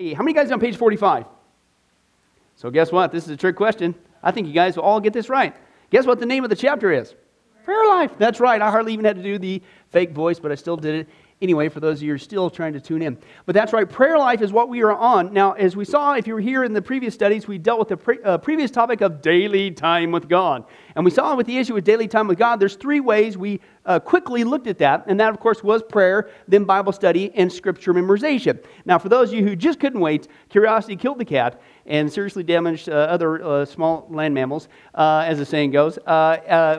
How many guys on page 45? So, guess what? This is a trick question. I think you guys will all get this right. Guess what the name of the chapter is? Prayer life. That's right. I hardly even had to do the fake voice, but I still did it anyway for those of you who are still trying to tune in. But that's right. Prayer life is what we are on. Now, as we saw, if you were here in the previous studies, we dealt with the pre- uh, previous topic of daily time with God. And we saw with the issue of daily time with God, there's three ways we uh, quickly looked at that. And that, of course, was prayer, then Bible study, and scripture memorization. Now, for those of you who just couldn't wait, curiosity killed the cat and seriously damaged uh, other uh, small land mammals, uh, as the saying goes.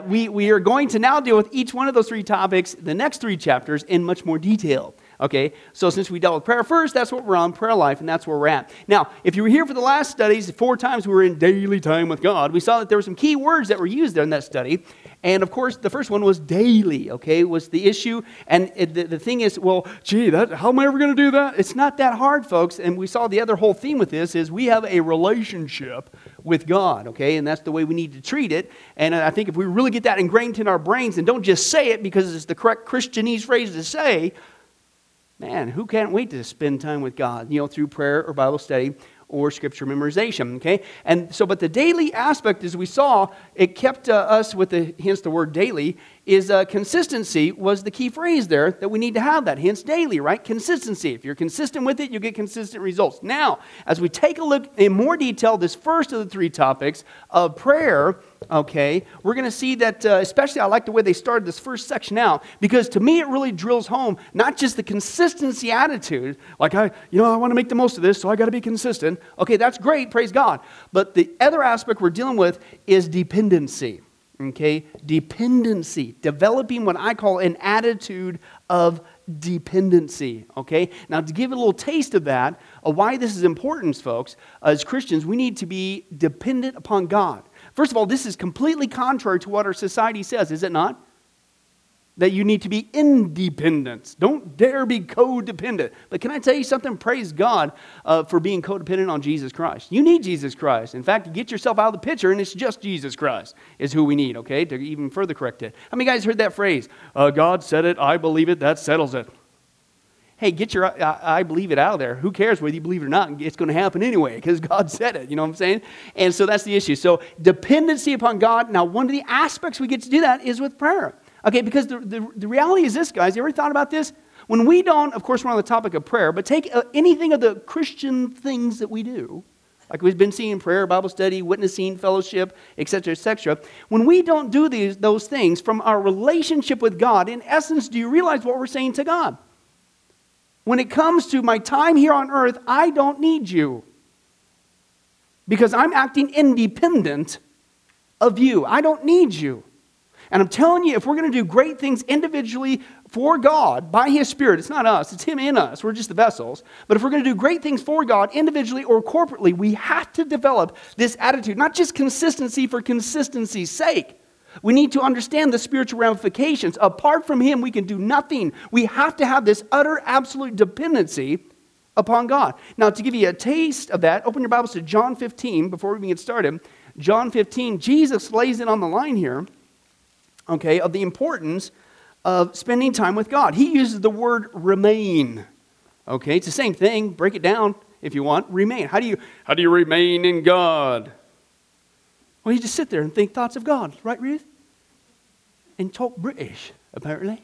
We, we are going to now deal with each one of those three topics, the next three chapters, in much more detail. Okay, so since we dealt with prayer first, that's what we're on, prayer life, and that's where we're at. Now, if you were here for the last studies, four times we were in daily time with God, we saw that there were some key words that were used there in that study. And of course, the first one was daily, okay, was the issue. And it, the, the thing is, well, gee, that, how am I ever going to do that? It's not that hard, folks. And we saw the other whole theme with this is we have a relationship with God, okay? And that's the way we need to treat it. And I think if we really get that ingrained in our brains and don't just say it because it's the correct Christianese phrase to say, man, who can't wait to spend time with God, you know, through prayer or Bible study or scripture memorization, okay? And so, but the daily aspect, as we saw, it kept uh, us with the, hence the word daily, is uh, consistency was the key phrase there that we need to have that, hence daily, right? Consistency. If you're consistent with it, you get consistent results. Now, as we take a look in more detail, this first of the three topics of prayer, okay, we're going to see that, uh, especially I like the way they started this first section out, because to me it really drills home not just the consistency attitude, like I, you know, I want to make the most of this, so I got to be consistent. Okay, that's great, praise God. But the other aspect we're dealing with is dependency. Okay, dependency, developing what I call an attitude of dependency. Okay, now to give a little taste of that, why this is important, folks, as Christians, we need to be dependent upon God. First of all, this is completely contrary to what our society says, is it not? That you need to be independent. Don't dare be codependent. But can I tell you something? Praise God uh, for being codependent on Jesus Christ. You need Jesus Christ. In fact, get yourself out of the picture, and it's just Jesus Christ is who we need, okay, to even further correct it. How many guys heard that phrase? Uh, God said it, I believe it, that settles it hey, get your I, I, believe it out of there. Who cares whether you believe it or not? It's going to happen anyway because God said it. You know what I'm saying? And so that's the issue. So dependency upon God. Now, one of the aspects we get to do that is with prayer. Okay, because the, the, the reality is this, guys. You ever thought about this? When we don't, of course, we're on the topic of prayer, but take uh, anything of the Christian things that we do, like we've been seeing prayer, Bible study, witnessing, fellowship, etc., etc. When we don't do these, those things from our relationship with God, in essence, do you realize what we're saying to God? When it comes to my time here on earth, I don't need you because I'm acting independent of you. I don't need you. And I'm telling you, if we're going to do great things individually for God by His Spirit, it's not us, it's Him in us. We're just the vessels. But if we're going to do great things for God individually or corporately, we have to develop this attitude, not just consistency for consistency's sake. We need to understand the spiritual ramifications. Apart from Him, we can do nothing. We have to have this utter, absolute dependency upon God. Now, to give you a taste of that, open your Bibles to John 15 before we even get started. John 15, Jesus lays it on the line here, okay, of the importance of spending time with God. He uses the word remain. Okay, it's the same thing. Break it down if you want. Remain. How do you how do you remain in God? Well, you just sit there and think thoughts of God, right, Ruth? And talk British, apparently.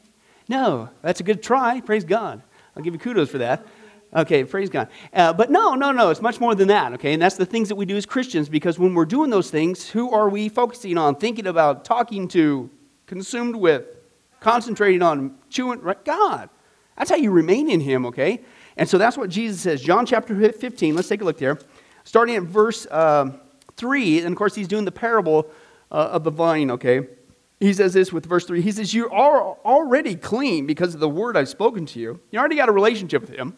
No, that's a good try. Praise God. I'll give you kudos for that. Okay, praise God. Uh, but no, no, no, it's much more than that, okay? And that's the things that we do as Christians because when we're doing those things, who are we focusing on, thinking about, talking to, consumed with, concentrating on, chewing? Right? God. That's how you remain in Him, okay? And so that's what Jesus says. John chapter 15, let's take a look there. Starting at verse. Uh, 3, and of course, he's doing the parable uh, of the vine, okay? He says this with verse 3. He says, You are already clean because of the word I've spoken to you. You already got a relationship with him.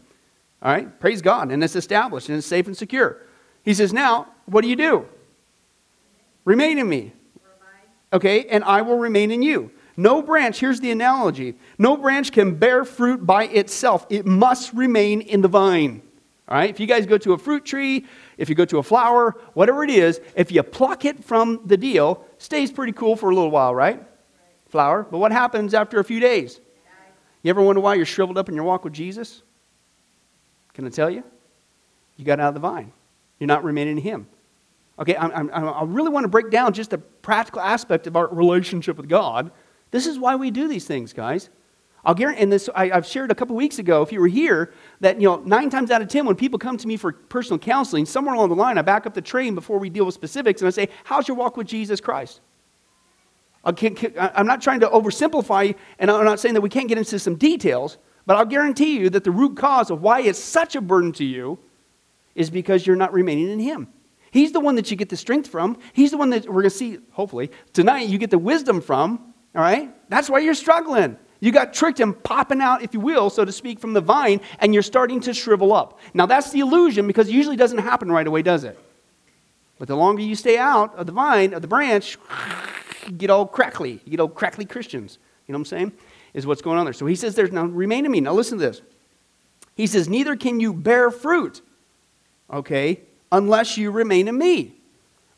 All right? Praise God. And it's established and it's safe and secure. He says, Now, what do you do? Remain in me. Okay? And I will remain in you. No branch, here's the analogy no branch can bear fruit by itself, it must remain in the vine. All right? If you guys go to a fruit tree, if you go to a flower, whatever it is, if you pluck it from the deal, stays pretty cool for a little while, right? Flower. But what happens after a few days? You ever wonder why you're shriveled up in your walk with Jesus? Can I tell you? you got out of the vine. You're not remaining in Him. Okay, I, I, I really want to break down just the practical aspect of our relationship with God. This is why we do these things, guys. I'll guarantee, and this I, have shared a couple weeks ago, if you were here, that you know, nine times out of ten, when people come to me for personal counseling, somewhere along the line, I back up the train before we deal with specifics, and I say, "How's your walk with Jesus Christ?" I'm not trying to oversimplify, and I'm not saying that we can't get into some details, but I'll guarantee you that the root cause of why it's such a burden to you is because you're not remaining in Him. He's the one that you get the strength from. He's the one that we're going to see, hopefully, tonight you get the wisdom from, all right? That's why you're struggling. You got tricked and popping out, if you will, so to speak, from the vine, and you're starting to shrivel up. Now, that's the illusion because it usually doesn't happen right away, does it? But the longer you stay out of the vine, of the branch, you get all crackly. You get all crackly Christians. You know what I'm saying? Is what's going on there. So he says, There's now remain in me. Now listen to this. He says, Neither can you bear fruit, okay, unless you remain in me.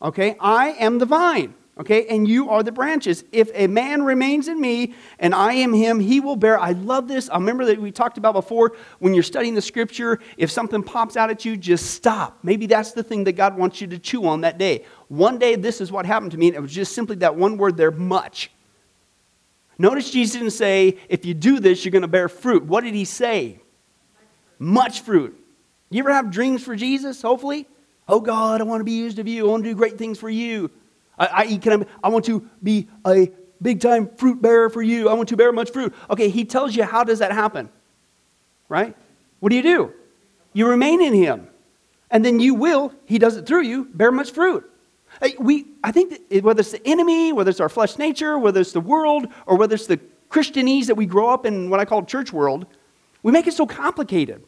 Okay? I am the vine. Okay? And you are the branches. If a man remains in me and I am him, he will bear. I love this. I remember that we talked about before when you're studying the scripture, if something pops out at you, just stop. Maybe that's the thing that God wants you to chew on that day. One day, this is what happened to me, and it was just simply that one word there, much. Notice Jesus didn't say, if you do this, you're going to bear fruit. What did he say? Much fruit. You ever have dreams for Jesus, hopefully? Oh God, I want to be used of you. I want to do great things for you. I, I, can I, I want to be a big time fruit bearer for you. I want to bear much fruit. Okay, he tells you how does that happen? Right? What do you do? You remain in him. And then you will, he does it through you, bear much fruit. We, I think that whether it's the enemy, whether it's our flesh nature, whether it's the world, or whether it's the Christianese that we grow up in what I call church world, we make it so complicated.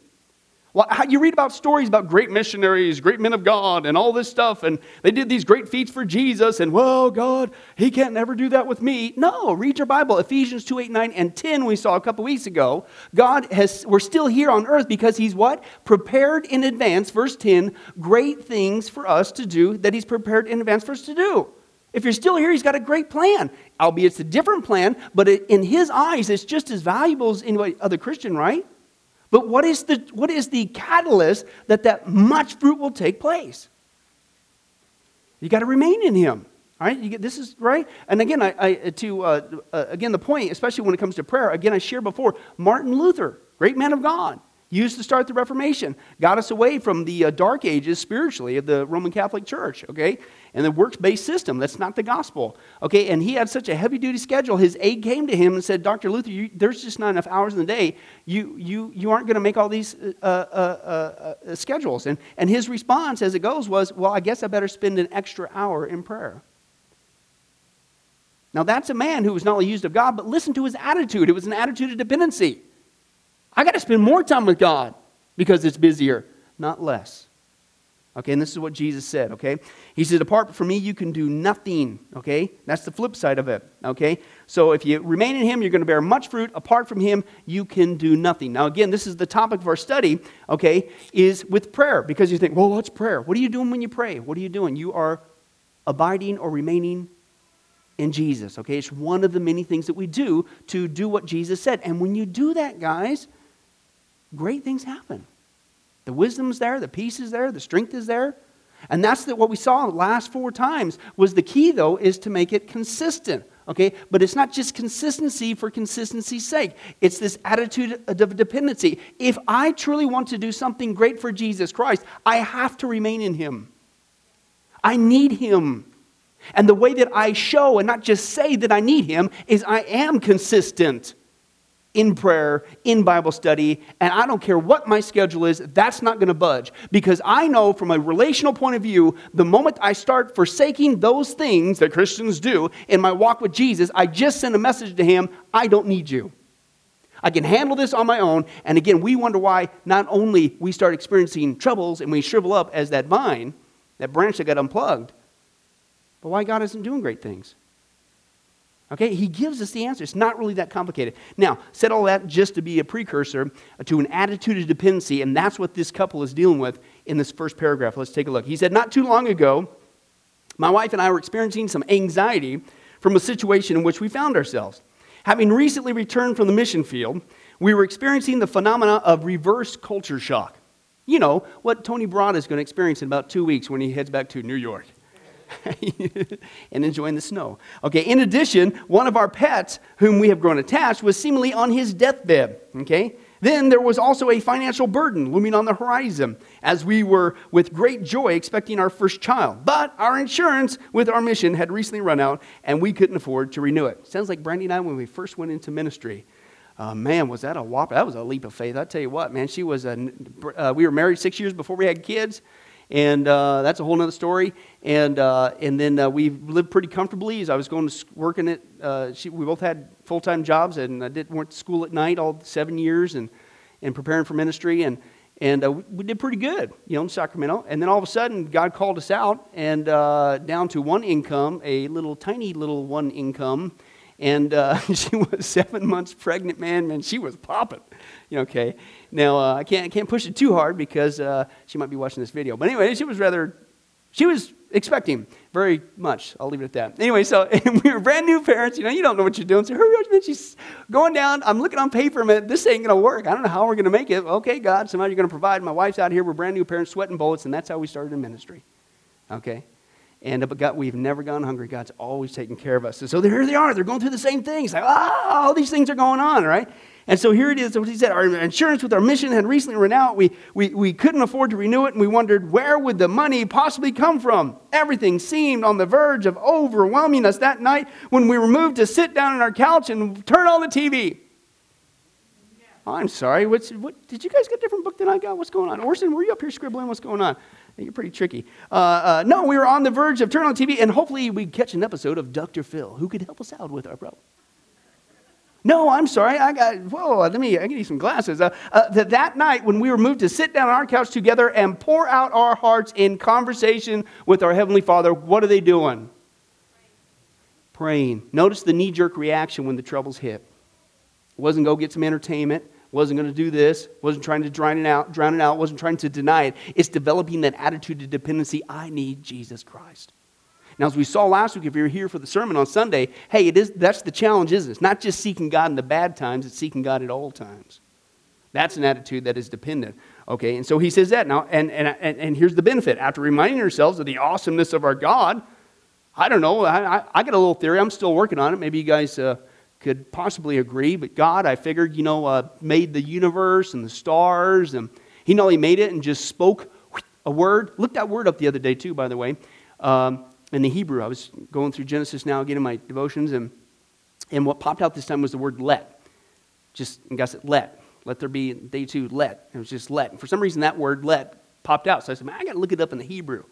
Well, you read about stories about great missionaries, great men of God, and all this stuff, and they did these great feats for Jesus, and well, God, He can't never do that with me. No, read your Bible. Ephesians 2 8, 9, and 10, we saw a couple weeks ago. God has, we're still here on earth because He's what? Prepared in advance, verse 10, great things for us to do that He's prepared in advance for us to do. If you're still here, He's got a great plan, albeit it's a different plan, but in His eyes, it's just as valuable as any other Christian, right? But what is the, what is the catalyst that that much fruit will take place? You got to remain in Him. All right, you get, this is right. And again, I, I to uh, uh, again the point, especially when it comes to prayer. Again, I shared before. Martin Luther, great man of God, used to start the Reformation, got us away from the uh, dark ages spiritually of the Roman Catholic Church. Okay, and the works based system. That's not the gospel. Okay, and he had such a heavy duty schedule. His aide came to him and said, Dr. Luther, you, there's just not enough hours in the day. You, you, you aren't going to make all these uh uh, uh, uh, schedules. And, and his response as it goes was, Well, I guess I better spend an extra hour in prayer. Now, that's a man who was not only used of God, but listen to his attitude. It was an attitude of dependency. I got to spend more time with God because it's busier, not less. Okay, and this is what Jesus said, okay? He said, Apart from me, you can do nothing, okay? That's the flip side of it, okay? So if you remain in Him, you're going to bear much fruit. Apart from Him, you can do nothing. Now, again, this is the topic of our study, okay, is with prayer, because you think, well, what's prayer? What are you doing when you pray? What are you doing? You are abiding or remaining in Jesus, okay? It's one of the many things that we do to do what Jesus said. And when you do that, guys, great things happen. The wisdom's there, the peace is there, the strength is there. And that's what we saw the last four times was the key though is to make it consistent. Okay? But it's not just consistency for consistency's sake. It's this attitude of dependency. If I truly want to do something great for Jesus Christ, I have to remain in him. I need him. And the way that I show and not just say that I need him is I am consistent in prayer, in Bible study, and I don't care what my schedule is, that's not going to budge. Because I know from a relational point of view, the moment I start forsaking those things that Christians do in my walk with Jesus, I just send a message to him I don't need you. I can handle this on my own. And again, we wonder why not only we start experiencing troubles and we shrivel up as that vine, that branch that got unplugged, but why God isn't doing great things. Okay, he gives us the answer. It's not really that complicated. Now, said all that just to be a precursor to an attitude of dependency, and that's what this couple is dealing with in this first paragraph. Let's take a look. He said, Not too long ago, my wife and I were experiencing some anxiety from a situation in which we found ourselves. Having recently returned from the mission field, we were experiencing the phenomena of reverse culture shock. You know, what Tony Broad is going to experience in about two weeks when he heads back to New York. and enjoying the snow. Okay, in addition, one of our pets, whom we have grown attached, was seemingly on his deathbed. Okay, then there was also a financial burden looming on the horizon as we were with great joy expecting our first child. But our insurance with our mission had recently run out and we couldn't afford to renew it. Sounds like Brandy and I when we first went into ministry. Uh, man, was that a whop? That was a leap of faith. I tell you what, man, she was a. Uh, we were married six years before we had kids, and uh, that's a whole other story. And uh, and then uh, we lived pretty comfortably. As I was going to working at, uh, she, we both had full time jobs, and I did went to school at night all seven years, and and preparing for ministry, and and uh, we did pretty good, you know, in Sacramento. And then all of a sudden, God called us out and down to one income, a little tiny little one income and uh, she was seven months pregnant, man. Man, she was popping. Okay. Now uh, I can't I can't push it too hard because uh, she might be watching this video. But anyway, she was rather, she was expecting very much. I'll leave it at that. Anyway, so we were brand new parents. You know, you don't know what you're doing. So hurry up, man. She's going down. I'm looking on paper, man. This ain't gonna work. I don't know how we're gonna make it. Okay, God, somehow you're gonna provide. My wife's out here. We're brand new parents, sweating bullets, and that's how we started in ministry. Okay. And but God, we've never gone hungry. God's always taken care of us. And so here they are. They're going through the same things. Like, ah, all these things are going on, right? And so here it is. What he said, our insurance with our mission had recently run out. We, we, we couldn't afford to renew it, and we wondered where would the money possibly come from. Everything seemed on the verge of overwhelming us that night when we were moved to sit down on our couch and turn on the TV. Oh, I'm sorry. What's, what, did you guys get a different book than I got? What's going on? Orson, were you up here scribbling? What's going on? You're pretty tricky. Uh, uh, no, we were on the verge of turning on TV, and hopefully we'd catch an episode of Dr. Phil, who could help us out with our problem. No, I'm sorry. I got, whoa, let me, I need some glasses. Uh, uh, that, that night when we were moved to sit down on our couch together and pour out our hearts in conversation with our Heavenly Father, what are they doing? Praying. Notice the knee jerk reaction when the troubles hit. It wasn't go get some entertainment wasn't going to do this, wasn't trying to drown it out, drown it out, wasn't trying to deny it. It's developing that attitude of dependency. I need Jesus Christ. Now, as we saw last week, if you're here for the sermon on Sunday, hey, it is, that's the challenge, isn't it? It's not just seeking God in the bad times, it's seeking God at all times. That's an attitude that is dependent. Okay, and so he says that now, and, and, and, and here's the benefit. After reminding ourselves of the awesomeness of our God, I don't know, I, I, I got a little theory. I'm still working on it. Maybe you guys uh, could possibly agree, but God, I figured, you know, uh, made the universe and the stars, and He not only made it and just spoke a word. Looked that word up the other day, too, by the way, um, in the Hebrew. I was going through Genesis now, getting my devotions, and, and what popped out this time was the word let. Just, and God said, let. Let there be, day two, let. It was just let. And for some reason, that word let popped out. So I said, man, I got to look it up in the Hebrew.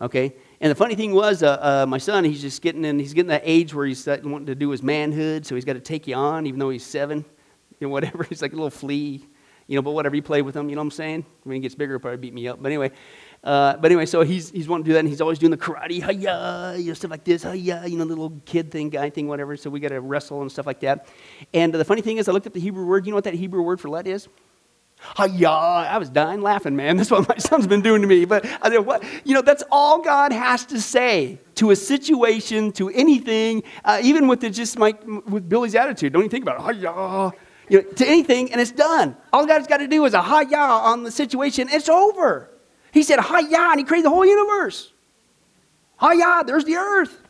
Okay? And the funny thing was, uh, uh, my son, he's just getting in, he's getting that age where he's wanting to do his manhood, so he's got to take you on, even though he's seven, you know, whatever. He's like a little flea, you know, but whatever, you play with him, you know what I'm saying? When he gets bigger, he'll probably beat me up. But anyway, uh, but anyway, so he's, he's wanting to do that, and he's always doing the karate, hiya, you know, stuff like this, hiya, you know, the little kid thing, guy thing, whatever. So we got to wrestle and stuff like that. And the funny thing is, I looked up the Hebrew word. You know what that Hebrew word for let is? Hiya! I was dying laughing, man. That's what my son's been doing to me. But I said, what? You know, that's all God has to say to a situation, to anything, uh, even with the, just my, with Billy's attitude. Don't even think about it. Hiya! You know, to anything, and it's done. All God's got to do is a hiya on the situation. It's over. He said hiya, and He created the whole universe. Hiya! There's the earth.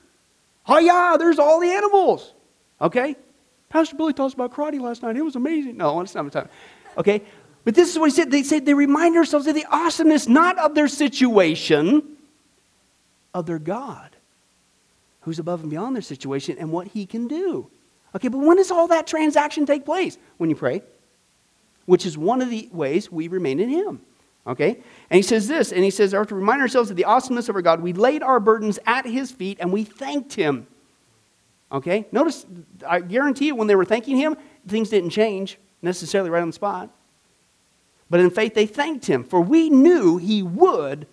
Hiya! There's all the animals. Okay. Pastor Billy told us about karate last night. It was amazing. No, it's not the time. Okay, but this is what he said. They said they remind themselves of the awesomeness, not of their situation, of their God, who's above and beyond their situation and what he can do. Okay, but when does all that transaction take place? When you pray, which is one of the ways we remain in him. Okay? And he says this, and he says, to remind ourselves of the awesomeness of our God, we laid our burdens at his feet and we thanked him. Okay? Notice, I guarantee you, when they were thanking him, things didn't change necessarily right on the spot. But in faith, they thanked him, for we knew he would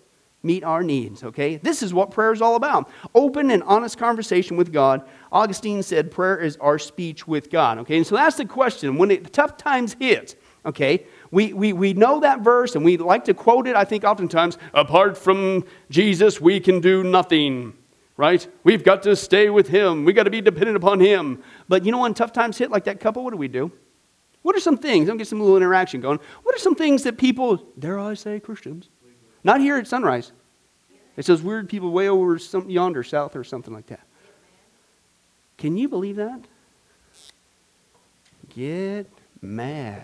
meet our needs, okay? This is what prayer is all about open and honest conversation with God. Augustine said prayer is our speech with God, okay? And so that's the question. When it, tough times hit, okay, we, we, we know that verse and we like to quote it, I think, oftentimes apart from Jesus, we can do nothing, right? We've got to stay with him, we've got to be dependent upon him. But you know, when tough times hit like that couple, what do we do? What are some things? I'll get some little interaction going. What are some things that people, dare I say, Christians, not here at sunrise? It's those weird people way over some, yonder, south, or something like that. Can you believe that? Get mad.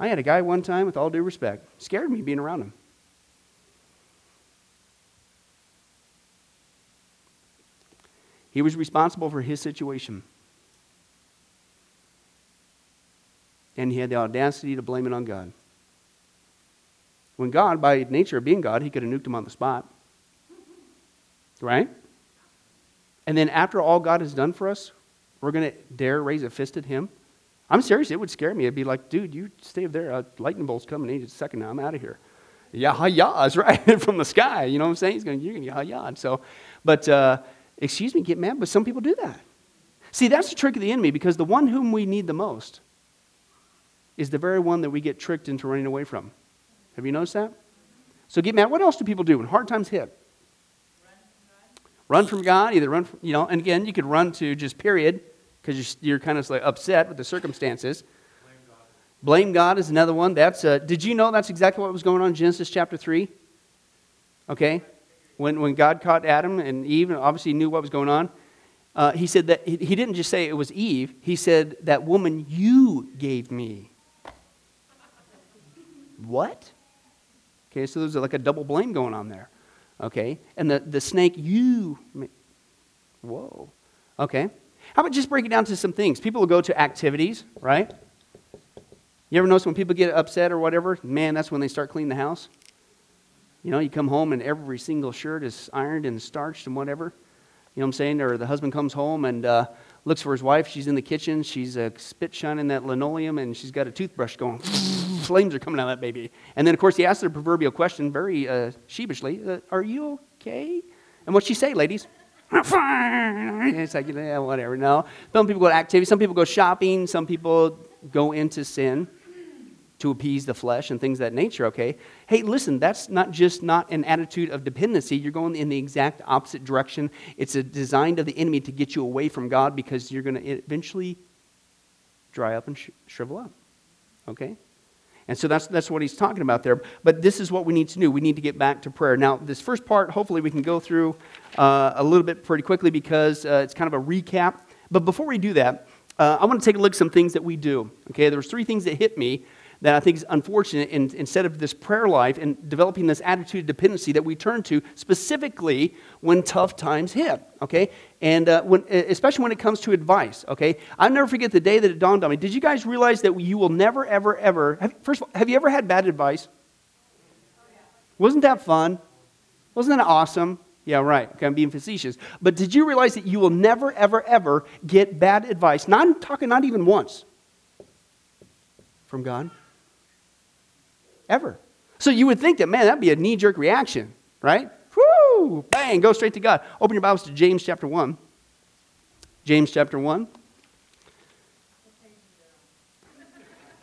I had a guy one time, with all due respect, scared me being around him. He was responsible for his situation. And he had the audacity to blame it on God. When God, by nature of being God, he could have nuked him on the spot. Right? And then after all God has done for us, we're going to dare raise a fist at him? I'm serious. It would scare me. It'd be like, dude, you stay there. A lightning bolt's coming in any second now. I'm out of here. Yahayahs, right? From the sky. You know what I'm saying? He's going, you're going to Yahayah. So, but, uh, excuse me, get mad, but some people do that. See, that's the trick of the enemy because the one whom we need the most is the very one that we get tricked into running away from. Have you noticed that? So get mad. What else do people do when hard times hit? Run from God, either run from, you know, and again, you could run to just period because you're, you're, kind of like upset with the circumstances. Blame God. Blame God is another one. That's, uh, did you know that's exactly what was going on in Genesis chapter 3? Okay? When, when God caught Adam and Eve and obviously knew what was going on, uh, he said that he, he didn't just say it was Eve, he said, That woman you gave me. What? Okay, so there's like a double blame going on there. Okay? And the, the snake, you. Whoa. Okay. How about just break it down to some things? People will go to activities, right? You ever notice when people get upset or whatever? Man, that's when they start cleaning the house. You know, you come home and every single shirt is ironed and starched and whatever. You know what I'm saying? Or the husband comes home and uh, looks for his wife. She's in the kitchen. She's uh, spit shining that linoleum and she's got a toothbrush going. Flames are coming out of that baby. And then, of course, he asks the proverbial question very uh, sheepishly uh, Are you okay? And what she say, ladies? Fine. It's like, yeah, whatever. No. Some people go to activity. Some people go shopping. Some people go into sin to appease the flesh and things of that nature, okay? Hey, listen, that's not just not an attitude of dependency. You're going in the exact opposite direction. It's a design of the enemy to get you away from God because you're going to eventually dry up and sh- shrivel up, okay? And so that's, that's what he's talking about there. But this is what we need to do. We need to get back to prayer. Now, this first part, hopefully, we can go through uh, a little bit pretty quickly because uh, it's kind of a recap. But before we do that, uh, I want to take a look at some things that we do. Okay, there was three things that hit me that I think is unfortunate in, instead of this prayer life and developing this attitude of dependency that we turn to specifically when tough times hit, okay? And uh, when, especially when it comes to advice, okay? I'll never forget the day that it dawned on me. Did you guys realize that you will never, ever, ever, have, first of all, have you ever had bad advice? Wasn't that fun? Wasn't that awesome? Yeah, right. Okay, I'm being facetious. But did you realize that you will never, ever, ever get bad advice? Not I'm talking not even once from God ever. So you would think that, man, that'd be a knee jerk reaction, right? Whoo, bang, go straight to God. Open your Bibles to James chapter 1. James chapter 1.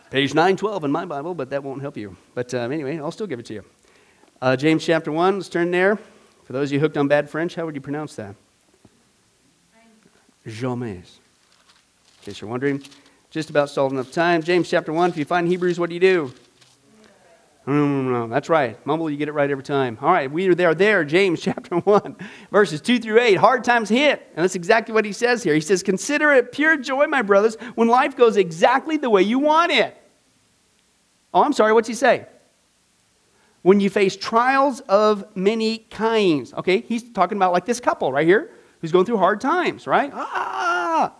Page 912 in my Bible, but that won't help you. But um, anyway, I'll still give it to you. Uh, James chapter 1, let's turn there. For those of you hooked on bad French, how would you pronounce that? Jamais. In case you're wondering, just about stalled enough time. James chapter 1, if you find Hebrews, what do you do? Mm, that's right. Mumble, you get it right every time. All right, we are there, there, James chapter 1, verses 2 through 8. Hard times hit. And that's exactly what he says here. He says, Consider it pure joy, my brothers, when life goes exactly the way you want it. Oh, I'm sorry, what's he say? When you face trials of many kinds. Okay, he's talking about like this couple right here who's going through hard times, right? Ah!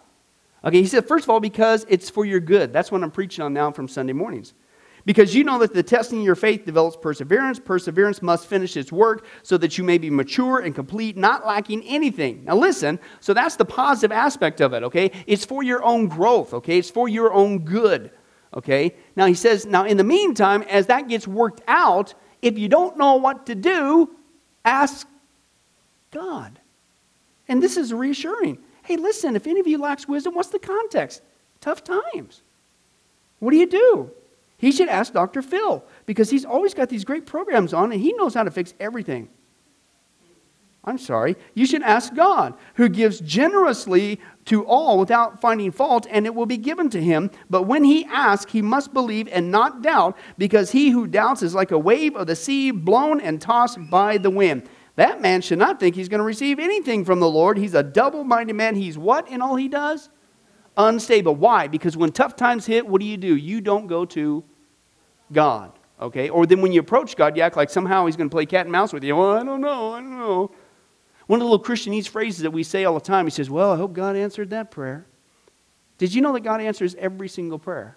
Okay, he said, first of all, because it's for your good. That's what I'm preaching on now from Sunday mornings. Because you know that the testing of your faith develops perseverance. Perseverance must finish its work so that you may be mature and complete, not lacking anything. Now, listen, so that's the positive aspect of it, okay? It's for your own growth, okay? It's for your own good, okay? Now, he says, now in the meantime, as that gets worked out, if you don't know what to do, ask God. And this is reassuring. Hey, listen, if any of you lacks wisdom, what's the context? Tough times. What do you do? He should ask Dr. Phil because he's always got these great programs on and he knows how to fix everything. I'm sorry. You should ask God, who gives generously to all without finding fault, and it will be given to him. But when he asks, he must believe and not doubt, because he who doubts is like a wave of the sea blown and tossed by the wind. That man should not think he's going to receive anything from the Lord. He's a double minded man. He's what in all he does? Unstable. Why? Because when tough times hit, what do you do? You don't go to God. Okay? Or then when you approach God, you act like somehow he's going to play cat and mouse with you. Well, I don't know. I don't know. One of the little Christianese phrases that we say all the time, he says, Well, I hope God answered that prayer. Did you know that God answers every single prayer?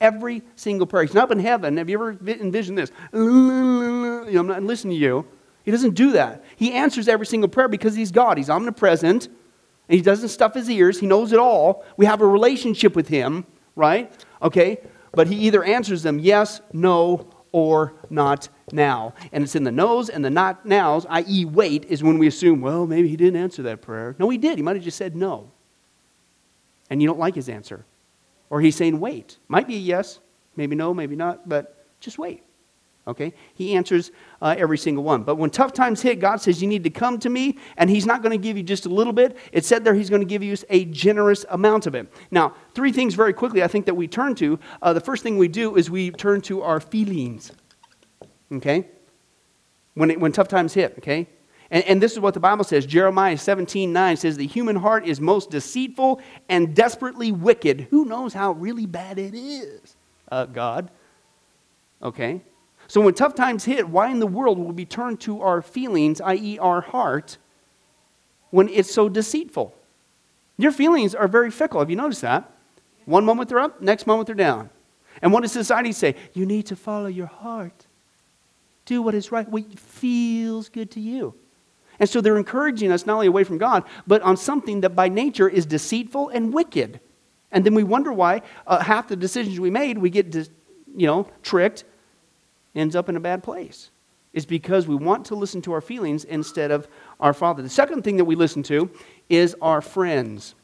Every single prayer. He's not up in heaven. Have you ever envisioned this? I'm not listening to you. He doesn't do that. He answers every single prayer because he's God. He's omnipresent. And he doesn't stuff his ears. He knows it all. We have a relationship with him, right? Okay? But he either answers them yes, no, or not now. And it's in the no's and the not nows, i.e., wait, is when we assume, well, maybe he didn't answer that prayer. No, he did. He might have just said no. And you don't like his answer. Or he's saying wait. Might be a yes, maybe no, maybe not, but just wait. Okay? He answers uh, every single one. But when tough times hit, God says, You need to come to me, and He's not going to give you just a little bit. It said there He's going to give you a generous amount of it. Now, three things very quickly I think that we turn to. Uh, the first thing we do is we turn to our feelings okay? When, it, when tough times hit, okay? And, and, this is what the Bible says. Jeremiah 17, 9 says, The human heart is most deceitful and desperately wicked. Who knows how really bad it is? Uh, God. Okay? So when tough times hit, why in the world will we turn to our feelings, i.e., our heart, when it's so deceitful? Your feelings are very fickle. Have you noticed that? One moment they're up, next moment they're down. And what does society say? You need to follow your heart do what is right, what feels good to you. And so they're encouraging us not only away from God, but on something that by nature is deceitful and wicked. And then we wonder why uh, half the decisions we made, we get, you know, tricked, ends up in a bad place. is because we want to listen to our feelings instead of our Father. The second thing that we listen to is our friends.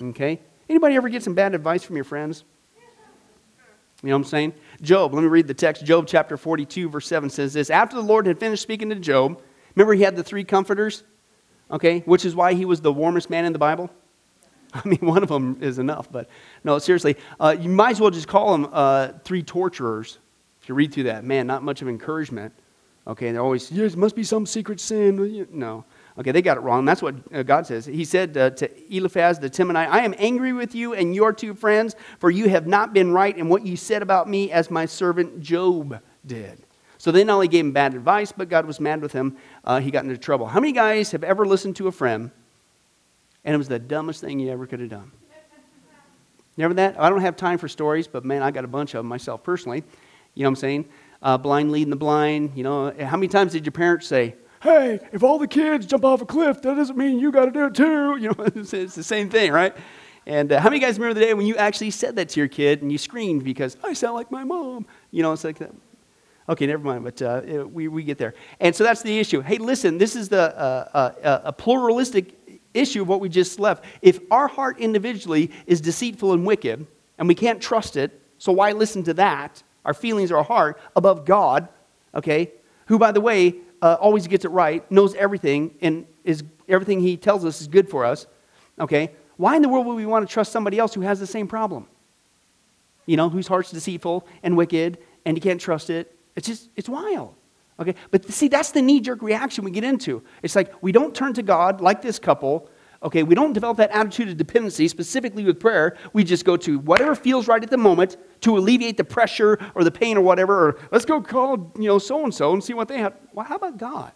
Okay? Anybody ever get some bad advice from your friends? You know what I'm saying? Job, let me read the text. Job chapter 42, verse 7 says this After the Lord had finished speaking to Job, remember he had the three comforters? Okay, which is why he was the warmest man in the Bible? I mean, one of them is enough, but no, seriously. Uh, you might as well just call them uh, three torturers. If you read through that, man, not much of encouragement. Okay, they're always, yes, must be some secret sin. No. Okay, they got it wrong. That's what uh, God says. He said uh, to Eliphaz the Temanite, I am angry with you and your two friends, for you have not been right in what you said about me as my servant Job did. So they not only gave him bad advice, but God was mad with him. Uh, he got into trouble. How many guys have ever listened to a friend and it was the dumbest thing you ever could have done? Never that? I don't have time for stories, but man, I got a bunch of them myself personally. You know what I'm saying? Uh, blind leading the blind. You know, how many times did your parents say, hey, if all the kids jump off a cliff, that doesn't mean you got to do it too. You know, it's, it's the same thing, right? And uh, how many guys remember the day when you actually said that to your kid and you screamed because I sound like my mom? You know, it's like that. Okay, never mind, but uh, we, we get there. And so that's the issue. Hey, listen, this is the, uh, uh, uh, a pluralistic issue of what we just left. If our heart individually is deceitful and wicked, and we can't trust it, so why listen to that? Our feelings, our heart, above God, okay? Who, by the way, uh, always gets it right, knows everything, and is everything he tells us is good for us. Okay? Why in the world would we want to trust somebody else who has the same problem? You know, whose heart's deceitful and wicked, and you can't trust it. It's just, it's wild. Okay? But see, that's the knee jerk reaction we get into. It's like we don't turn to God like this couple Okay, we don't develop that attitude of dependency specifically with prayer. We just go to whatever feels right at the moment to alleviate the pressure or the pain or whatever. Or let's go call you know so and so and see what they have. Well, how about God?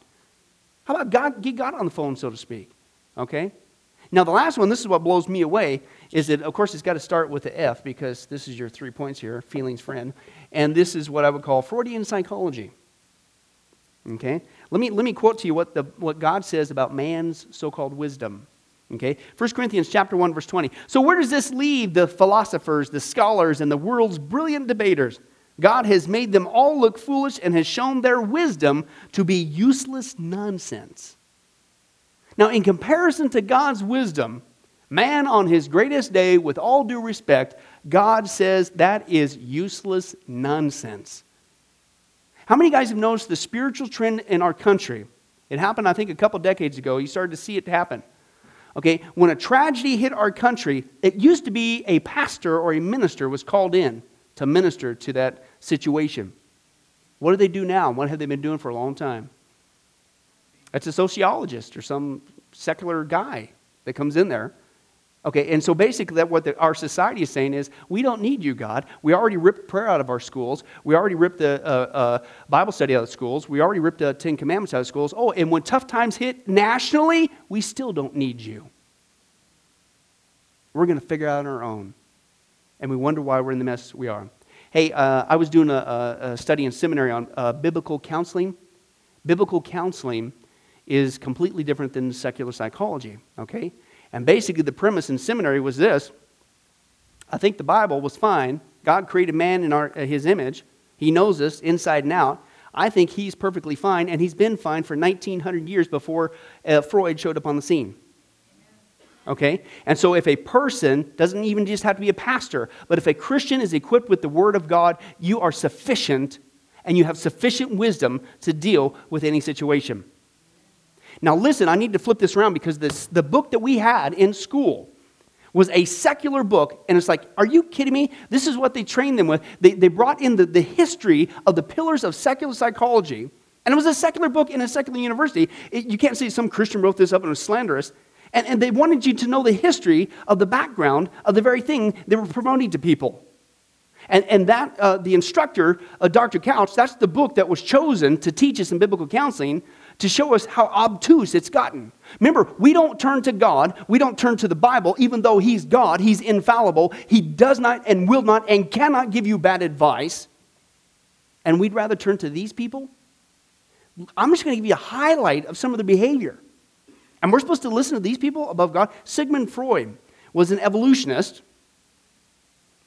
How about God? Get God on the phone, so to speak. Okay. Now the last one, this is what blows me away, is that of course it's got to start with the F because this is your three points here, feelings, friend, and this is what I would call Freudian psychology. Okay. Let me let me quote to you what the what God says about man's so-called wisdom. Okay? 1 Corinthians chapter 1 verse 20. So where does this leave the philosophers, the scholars and the world's brilliant debaters? God has made them all look foolish and has shown their wisdom to be useless nonsense. Now, in comparison to God's wisdom, man on his greatest day, with all due respect, God says that is useless nonsense. How many guys have noticed the spiritual trend in our country It happened, I think, a couple decades ago. You started to see it happen. Okay, when a tragedy hit our country, it used to be a pastor or a minister was called in to minister to that situation. What do they do now? What have they been doing for a long time? It's a sociologist or some secular guy that comes in there. Okay, and so basically, that what the, our society is saying is, we don't need you, God. We already ripped prayer out of our schools. We already ripped the uh, uh, Bible study out of schools. We already ripped the Ten Commandments out of schools. Oh, and when tough times hit nationally, we still don't need you. We're going to figure out on our own. And we wonder why we're in the mess we are. Hey, uh, I was doing a, a, study in seminary on uh, biblical counseling. Biblical counseling is completely different than secular psychology, okay? And basically, the premise in seminary was this I think the Bible was fine. God created man in our, uh, his image, He knows us inside and out. I think he's perfectly fine, and he's been fine for 1900 years before uh, Freud showed up on the scene. Okay? And so, if a person doesn't even just have to be a pastor, but if a Christian is equipped with the Word of God, you are sufficient and you have sufficient wisdom to deal with any situation. Now, listen, I need to flip this around because this, the book that we had in school was a secular book. And it's like, are you kidding me? This is what they trained them with. They, they brought in the, the history of the pillars of secular psychology. And it was a secular book in a secular university. It, you can't say some Christian wrote this up and was slanderous. And, and they wanted you to know the history of the background of the very thing they were promoting to people. And, and that, uh, the instructor, uh, Dr. Couch, that's the book that was chosen to teach us in biblical counseling to show us how obtuse it's gotten. Remember, we don't turn to God, we don't turn to the Bible, even though He's God, He's infallible. He does not and will not and cannot give you bad advice. And we'd rather turn to these people. I'm just going to give you a highlight of some of the behavior. And we're supposed to listen to these people above God. Sigmund Freud was an evolutionist,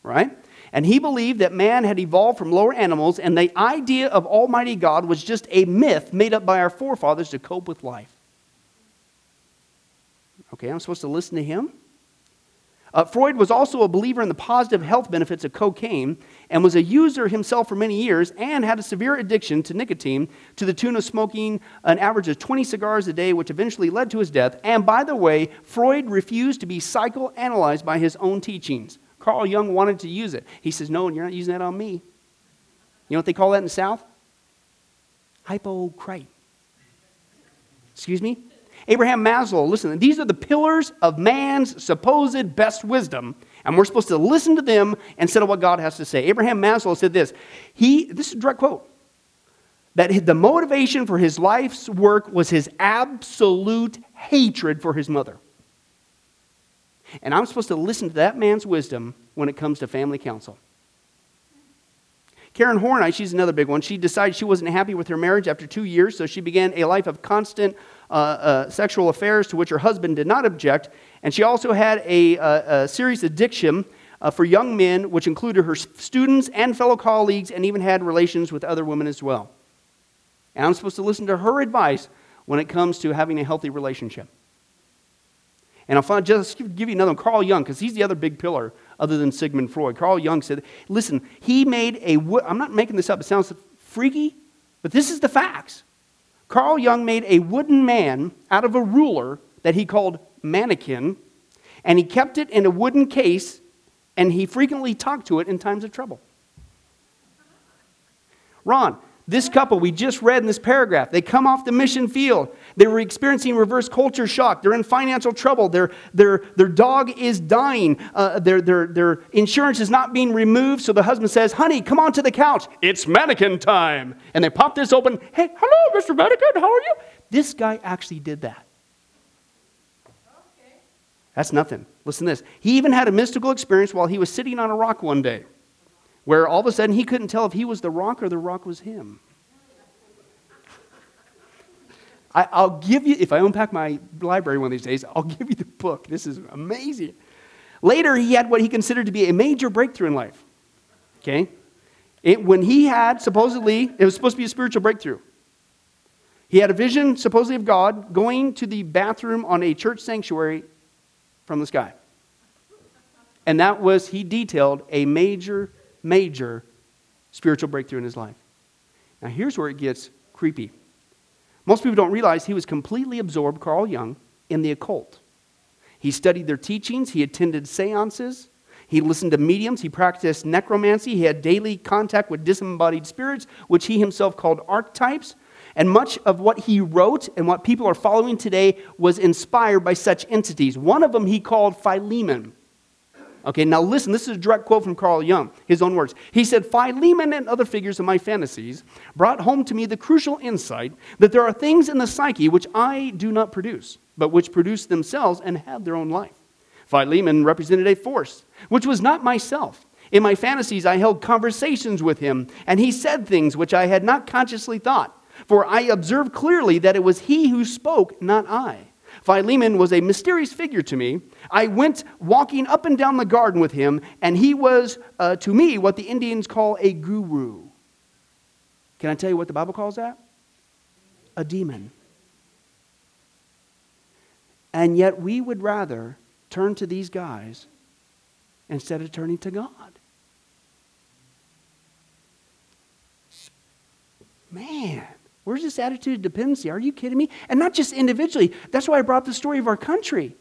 right? And he believed that man had evolved from lower animals, and the idea of Almighty God was just a myth made up by our forefathers to cope with life. Okay, I'm supposed to listen to him? Uh, Freud was also a believer in the positive health benefits of cocaine and was a user himself for many years and had a severe addiction to nicotine to the tune of smoking an average of 20 cigars a day, which eventually led to his death. And by the way, Freud refused to be psychoanalyzed by his own teachings. Carl Jung wanted to use it. He says, No, you're not using that on me. You know what they call that in the South? Hypocrite. Excuse me? Abraham Maslow, listen, these are the pillars of man's supposed best wisdom, and we're supposed to listen to them instead of what God has to say. Abraham Maslow said this. He, this is a direct quote, that the motivation for his life's work was his absolute hatred for his mother. And I'm supposed to listen to that man's wisdom when it comes to family counsel. Karen Horney, she's another big one. She decided she wasn't happy with her marriage after two years, so she began a life of constant uh, uh, sexual affairs to which her husband did not object. And she also had a, a, a serious addiction uh, for young men, which included her students and fellow colleagues, and even had relations with other women as well. And I'm supposed to listen to her advice when it comes to having a healthy relationship. And I'll just give you another one, Carl Jung, because he's the other big pillar other than Sigmund Freud. Carl Jung said, listen, he made a, I'm not making this up, it sounds freaky, but this is the facts. Carl Jung made a wooden man out of a ruler that he called mannequin, and he kept it in a wooden case, and he frequently talked to it in times of trouble. Ron, this couple we just read in this paragraph, they come off the mission field. They were experiencing reverse culture shock. They're in financial trouble. Their, their, their dog is dying. Uh, their, their, their insurance is not being removed. So the husband says, Honey, come on to the couch. It's mannequin time. And they pop this open. Hey, hello, Mr. Mannequin. How are you? This guy actually did that. Okay. That's nothing. Listen to this. He even had a mystical experience while he was sitting on a rock one day where all of a sudden he couldn't tell if he was the rock or the rock was him. I, will give you, if I unpack my library one of these days, I'll give you the book. This is amazing. Later, he had what he considered to be a major breakthrough in life. Okay? It, when he had, supposedly, it was supposed to be a spiritual breakthrough. He had a vision, supposedly, of God going to the bathroom on a church sanctuary from the sky. And that was, he detailed, a major major spiritual breakthrough in his life. Now, here's where it gets creepy. Most people don't realize he was completely absorbed, Carl Jung, in the occult. He studied their teachings, he attended seances, he listened to mediums, he practiced necromancy, he had daily contact with disembodied spirits, which he himself called archetypes. And much of what he wrote and what people are following today was inspired by such entities. One of them he called Philemon. Okay, now listen, this is a direct quote from Carl Jung, his own words. He said, Philemon and other figures of my fantasies brought home to me the crucial insight that there are things in the psyche which I do not produce, but which produce themselves and have their own life. Philemon represented a force, which was not myself. In my fantasies, I held conversations with him, and he said things which I had not consciously thought, for I observed clearly that it was he who spoke, not I. Philemon was a mysterious figure to me. I went walking up and down the garden with him, and he was, uh, to me, what the Indians call a guru. Can I tell you what the Bible calls that? A demon. And yet we would rather turn to these guys instead of turning to God. Man. Where's this attitude of dependency? Are you kidding me? And not just individually. That's why I brought the story of our country.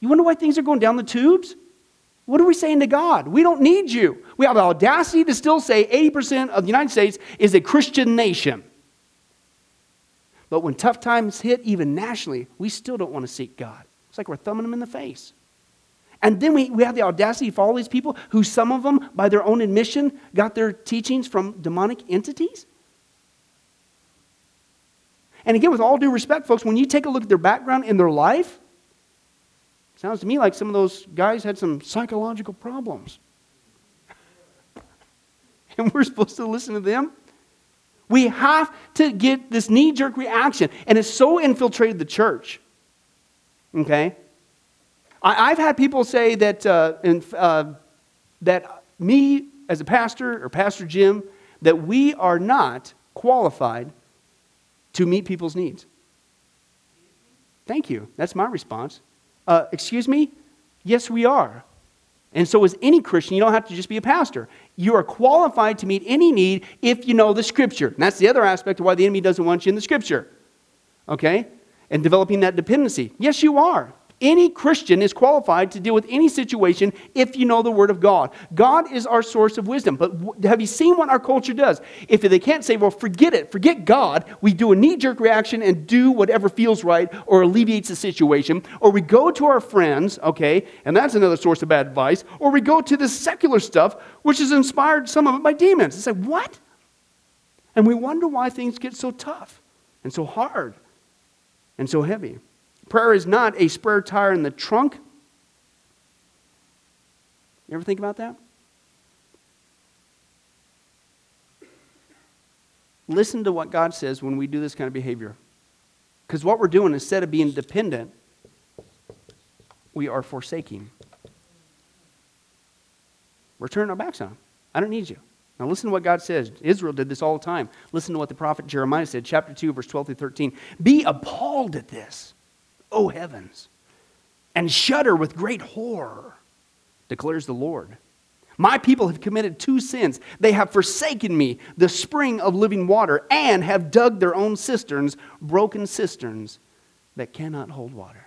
You wonder why things are going down the tubes? What are we saying to God? We don't need you. We have the audacity to still say 80% of the United States is a Christian nation. But when tough times hit, even nationally, we still don't want to seek God. It's like we're thumbing them in the face. And then we, we have the audacity to follow these people who, some of them, by their own admission, got their teachings from demonic entities. And again, with all due respect, folks, when you take a look at their background in their life, sounds to me like some of those guys had some psychological problems. and we're supposed to listen to them? We have to get this knee jerk reaction. And it's so infiltrated the church. Okay? I, have had people say that, uh, in, uh, that me as a pastor or Pastor Jim, that we are not qualified to meet people's needs. Thank you. That's my response. Uh, excuse me? Yes, we are. And so, as any Christian, you don't have to just be a pastor. You are qualified to meet any need if you know the Scripture. And that's the other aspect of why the enemy doesn't want you in the Scripture. Okay? And developing that dependency. Yes, you are. Any Christian is qualified to deal with any situation if you know the Word of God. God is our source of wisdom. But have you seen what our culture does? If they can't say, well, forget it, forget God, we do a knee jerk reaction and do whatever feels right or alleviates the situation. Or we go to our friends, okay, and that's another source of bad advice. Or we go to the secular stuff, which is inspired, some of it, by demons. It's like, what? And we wonder why things get so tough and so hard and so heavy. Prayer is not a spare tire in the trunk. You ever think about that? Listen to what God says when we do this kind of behavior. Because what we're doing, instead of being dependent, we are forsaking. We're turning our backs on. I don't need you. Now, listen to what God says. Israel did this all the time. Listen to what the prophet Jeremiah said, chapter 2, verse 12 through 13. Be appalled at this O heavens, and shudder with great horror, declares the Lord. My people have committed two sins. They have forsaken me, the spring of living water, and have dug their own cisterns, broken cisterns that cannot hold water.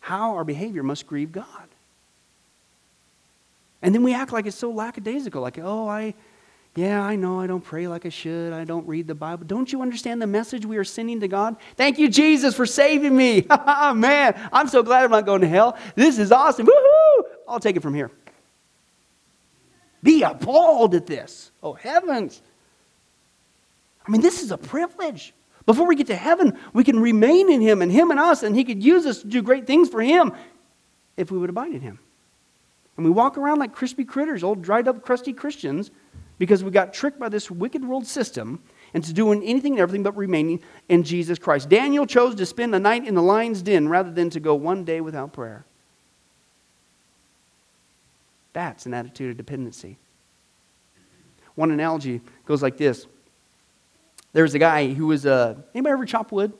How our behavior must grieve God. And then we act like it's so lackadaisical, like, oh, I, yeah, I know I don't pray like I should. I don't read the Bible. Don't you understand the message we are sending to God? Thank you, Jesus, for saving me. Man, I'm so glad I'm not going to hell. This is awesome. Woohoo! I'll take it from here. Be appalled at this. Oh, heavens. I mean, this is a privilege. Before we get to heaven, we can remain in Him and Him and us, and He could use us to do great things for Him if we would abide in Him. And we walk around like crispy critters, old dried up, crusty Christians because we got tricked by this wicked world system into doing anything and everything but remaining in Jesus Christ. Daniel chose to spend the night in the lion's den rather than to go one day without prayer. That's an attitude of dependency. One analogy goes like this. There's a guy who was, uh, anybody ever chop wood?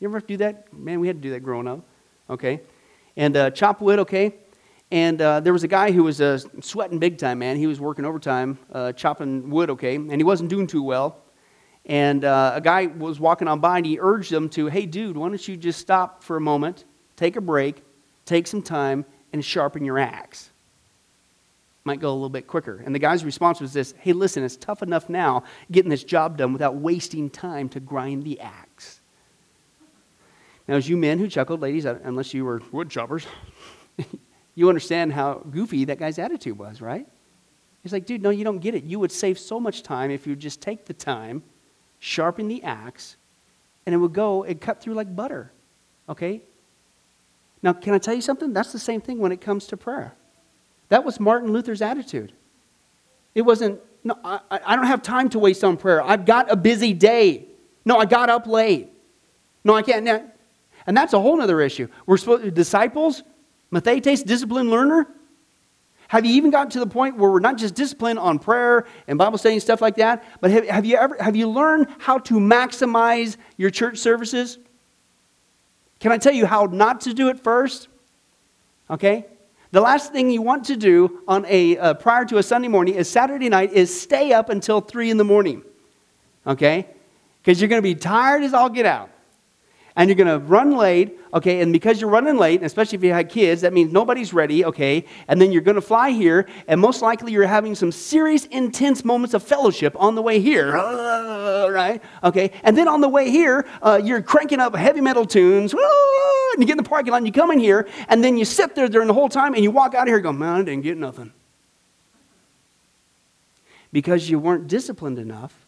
You ever have to do that? Man, we had to do that growing up. Okay. And uh, chop wood, okay? And uh, there was a guy who was uh, sweating big time, man. He was working overtime, uh, chopping wood, okay, and he wasn't doing too well. And uh, a guy was walking on by and he urged him to, hey, dude, why don't you just stop for a moment, take a break, take some time, and sharpen your axe? Might go a little bit quicker. And the guy's response was this hey, listen, it's tough enough now getting this job done without wasting time to grind the axe. Now, as you men who chuckled, ladies, uh, unless you were wood choppers, you understand how goofy that guy's attitude was, right? He's like, dude, no, you don't get it. You would save so much time if you would just take the time, sharpen the axe, and it would go and cut through like butter. Okay? Now, can I tell you something? That's the same thing when it comes to prayer. That was Martin Luther's attitude. It wasn't, no, I, I don't have time to waste on prayer. I've got a busy day. No, I got up late. No, I can't. And that's a whole other issue. We're supposed to, disciples, Mathetes, disciplined learner. Have you even gotten to the point where we're not just disciplined on prayer and Bible study and stuff like that, but have, have you ever have you learned how to maximize your church services? Can I tell you how not to do it first? Okay? The last thing you want to do on a uh, prior to a Sunday morning is Saturday night is stay up until three in the morning. Okay? Because you're going to be tired as all get out and you're going to run late, okay? And because you're running late, especially if you had kids, that means nobody's ready, okay? And then you're going to fly here, and most likely you're having some serious, intense moments of fellowship on the way here, right? Okay? And then on the way here, uh, you're cranking up heavy metal tunes, and you get in the parking lot, and you come in here, and then you sit there during the whole time, and you walk out of here going, man, I didn't get nothing. Because you weren't disciplined enough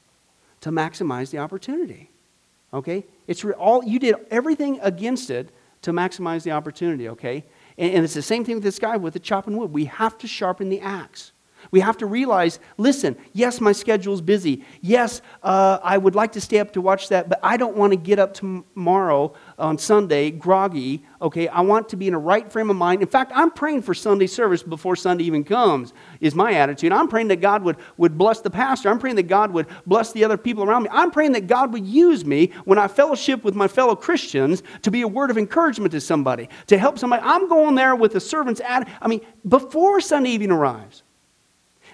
to maximize the opportunity. Okay? It's all you did everything against it to maximize the opportunity, okay? And, and it's the same thing with this guy with the chopping wood. We have to sharpen the axe. We have to realize listen, yes, my schedule's busy. Yes, uh, I would like to stay up to watch that, but I don't want to get up tomorrow on Sunday groggy. Okay, I want to be in a right frame of mind. In fact, I'm praying for Sunday service before Sunday even comes, is my attitude. I'm praying that God would, would bless the pastor. I'm praying that God would bless the other people around me. I'm praying that God would use me when I fellowship with my fellow Christians to be a word of encouragement to somebody, to help somebody. I'm going there with the servant's attitude. I mean, before Sunday even arrives.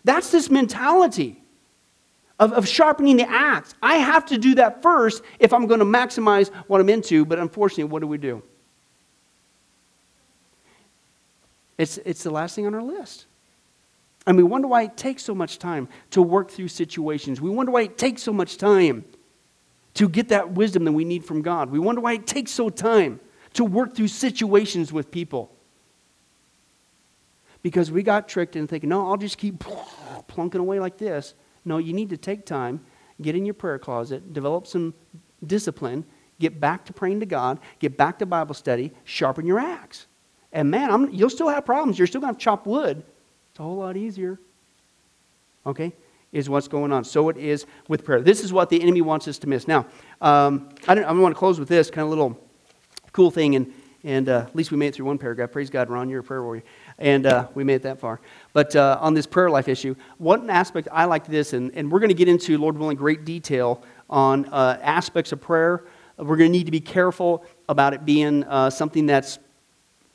That's this mentality of, of sharpening the axe. I have to do that first if I'm going to maximize what I'm into, but unfortunately, what do we do? It's, it's the last thing on our list. And we wonder why it takes so much time to work through situations. We wonder why it takes so much time to get that wisdom that we need from God. We wonder why it takes so time to work through situations with people because we got tricked into thinking, no, I'll just keep plunking away like this. No, you need to take time, get in your prayer closet, develop some discipline, get back to praying to God, get back to Bible study, sharpen your axe. And man, I'm, you'll still have problems. You're still going to chop wood. It's a whole lot easier. Okay? Is what's going on. So it is with prayer. This is what the enemy wants us to miss. Now, um, I, I want to close with this kind of little cool thing, and, and uh, at least we made it through one paragraph. Praise God, Ron, you're a prayer warrior and uh, we made it that far. But uh, on this prayer life issue, one aspect I like this, and, and we're going to get into, Lord willing, great detail on uh, aspects of prayer. We're going to need to be careful about it being uh, something that's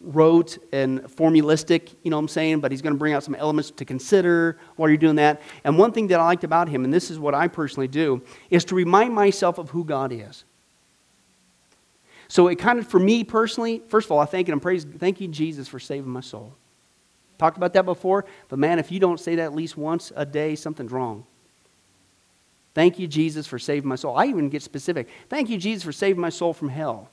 rote and formulistic, you know what I'm saying? But he's going to bring out some elements to consider while you're doing that. And one thing that I liked about him, and this is what I personally do, is to remind myself of who God is. So it kind of, for me personally, first of all, I thank and praise, thank you, Jesus, for saving my soul. Talked about that before, but man, if you don't say that at least once a day, something's wrong. Thank you, Jesus, for saving my soul. I even get specific. Thank you, Jesus, for saving my soul from hell.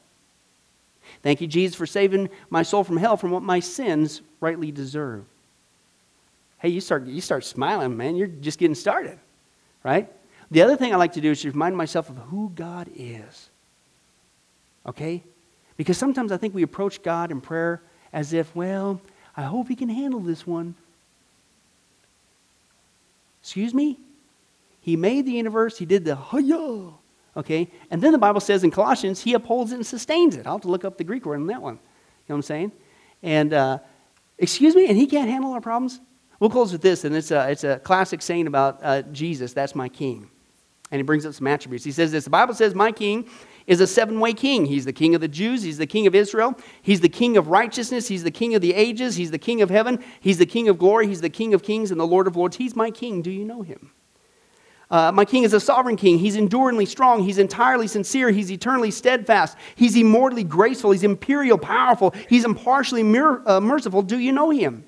Thank you, Jesus, for saving my soul from hell from what my sins rightly deserve. Hey, you start, you start smiling, man. You're just getting started, right? The other thing I like to do is to remind myself of who God is. Okay? Because sometimes I think we approach God in prayer as if, well, I hope he can handle this one. Excuse me? He made the universe, he did the hiya. Okay? And then the Bible says in Colossians, he upholds it and sustains it. I'll have to look up the Greek word on that one. You know what I'm saying? And, uh, excuse me, and he can't handle our problems? We'll close with this, and it's a, it's a classic saying about uh, Jesus, that's my king. And he brings up some attributes. He says this The Bible says, My king is a seven way king. He's the king of the Jews, he's the king of Israel, he's the king of righteousness, he's the king of the ages, he's the king of heaven, he's the king of glory, he's the king of kings and the Lord of lords. He's my king. Do you know him? Uh, my king is a sovereign king. He's enduringly strong. He's entirely sincere. He's eternally steadfast. He's immortally graceful. He's imperial powerful. He's impartially mir- uh, merciful. Do you know him?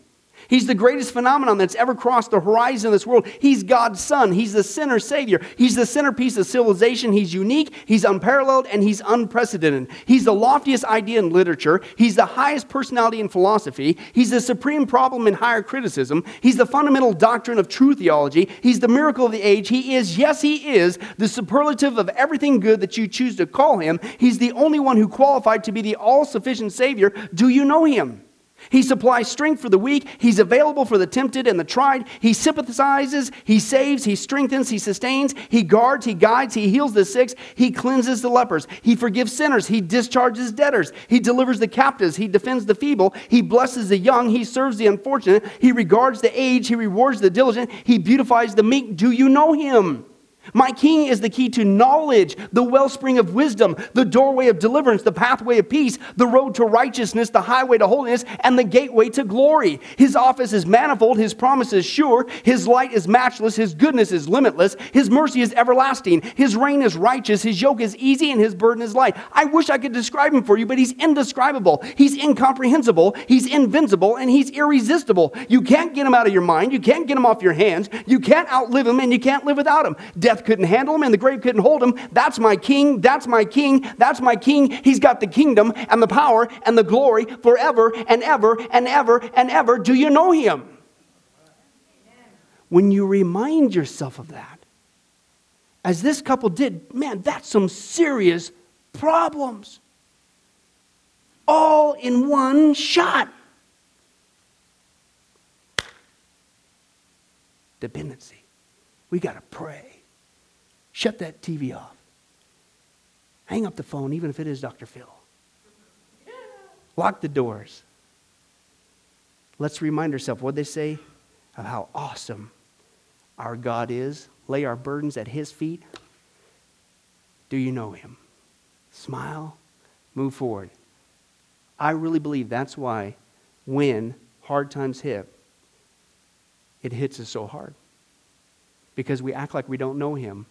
He's the greatest phenomenon that's ever crossed the horizon of this world. He's God's son. He's the sinner savior. He's the centerpiece of civilization. He's unique, he's unparalleled, and he's unprecedented. He's the loftiest idea in literature. He's the highest personality in philosophy. He's the supreme problem in higher criticism. He's the fundamental doctrine of true theology. He's the miracle of the age. He is, yes, he is, the superlative of everything good that you choose to call him. He's the only one who qualified to be the all sufficient savior. Do you know him? He supplies strength for the weak. He's available for the tempted and the tried. He sympathizes, he saves, he strengthens, he sustains, he guards, he guides, he heals the sick, he cleanses the lepers, he forgives sinners, he discharges debtors, he delivers the captives, he defends the feeble, he blesses the young, he serves the unfortunate, he regards the aged, he rewards the diligent, he beautifies the meek. Do you know him? My king is the key to knowledge, the wellspring of wisdom, the doorway of deliverance, the pathway of peace, the road to righteousness, the highway to holiness, and the gateway to glory. His office is manifold, his promise is sure, his light is matchless, his goodness is limitless, his mercy is everlasting, his reign is righteous, his yoke is easy, and his burden is light. I wish I could describe him for you, but he's indescribable, he's incomprehensible, he's invincible, and he's irresistible. You can't get him out of your mind, you can't get him off your hands, you can't outlive him, and you can't live without him. Death death couldn't handle him and the grave couldn't hold him. That's my king. That's my king. That's my king. He's got the kingdom and the power and the glory forever and ever and ever and ever. Do you know him? When you remind yourself of that, as this couple did, man, that's some serious problems. All in one shot. Dependency. We got to pray. Shut that TV off. Hang up the phone, even if it is Dr. Phil. Lock the doors. Let's remind ourselves what they say of how awesome our God is. Lay our burdens at His feet. Do you know Him? Smile, move forward. I really believe that's why when hard times hit, it hits us so hard. Because we act like we don't know Him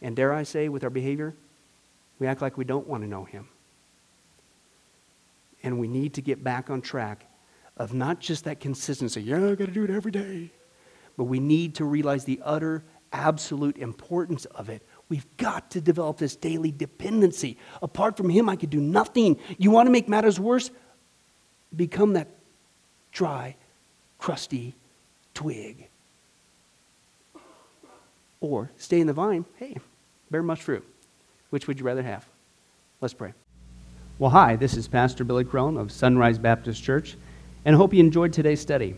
and dare I say, with our behavior, we act like we don't want to know Him. And we need to get back on track of not just that consistency, yeah, I got to do it every day, but we need to realize the utter, absolute importance of it. We've got to develop this daily dependency. Apart from Him, I could do nothing. You want to make matters worse? Become that dry, crusty twig. Or stay in the vine. Hey, bear much fruit. Which would you rather have? Let's pray. Well, hi, this is Pastor Billy Crone of Sunrise Baptist Church, and I hope you enjoyed today's study.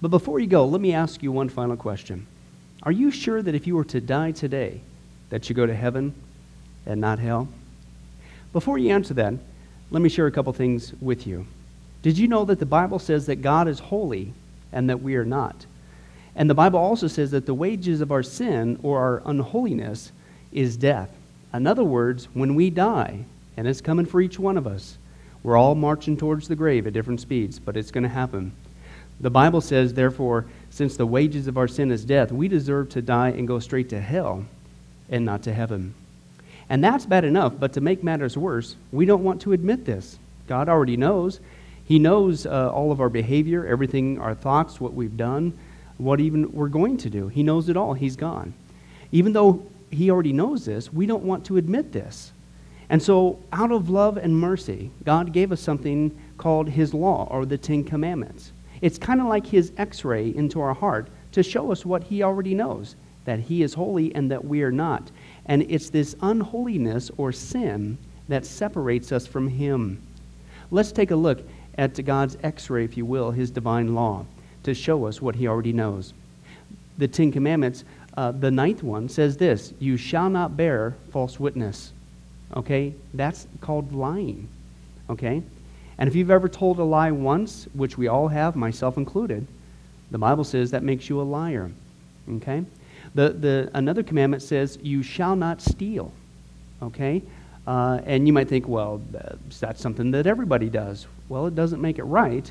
But before you go, let me ask you one final question. Are you sure that if you were to die today, that you go to heaven and not hell? Before you answer that, let me share a couple things with you. Did you know that the Bible says that God is holy and that we are not? And the Bible also says that the wages of our sin or our unholiness is death. In other words, when we die, and it's coming for each one of us, we're all marching towards the grave at different speeds, but it's going to happen. The Bible says, therefore, since the wages of our sin is death, we deserve to die and go straight to hell and not to heaven. And that's bad enough, but to make matters worse, we don't want to admit this. God already knows. He knows uh, all of our behavior, everything, our thoughts, what we've done what even we're going to do. He knows it all. He's gone. Even though he already knows this, we don't want to admit this. And so, out of love and mercy, God gave us something called His law or the Ten Commandments. It's kind of like His x ray into our heart to show us what He already knows that He is holy and that we are not. And it's this unholiness or sin that separates us from Him. Let's take a look at God's x ray, if you will, His divine law to show us what he already knows. The Ten Commandments, uh, the ninth one says this You shall not bear false witness. Okay? That's called lying. Okay? And if you've ever told a lie once, which we all have, myself included, the Bible says that makes you a liar. Okay? The, the, another commandment says, You shall not steal. Okay? Uh, and you might think, well, that's something that everybody does. Well, it doesn't make it right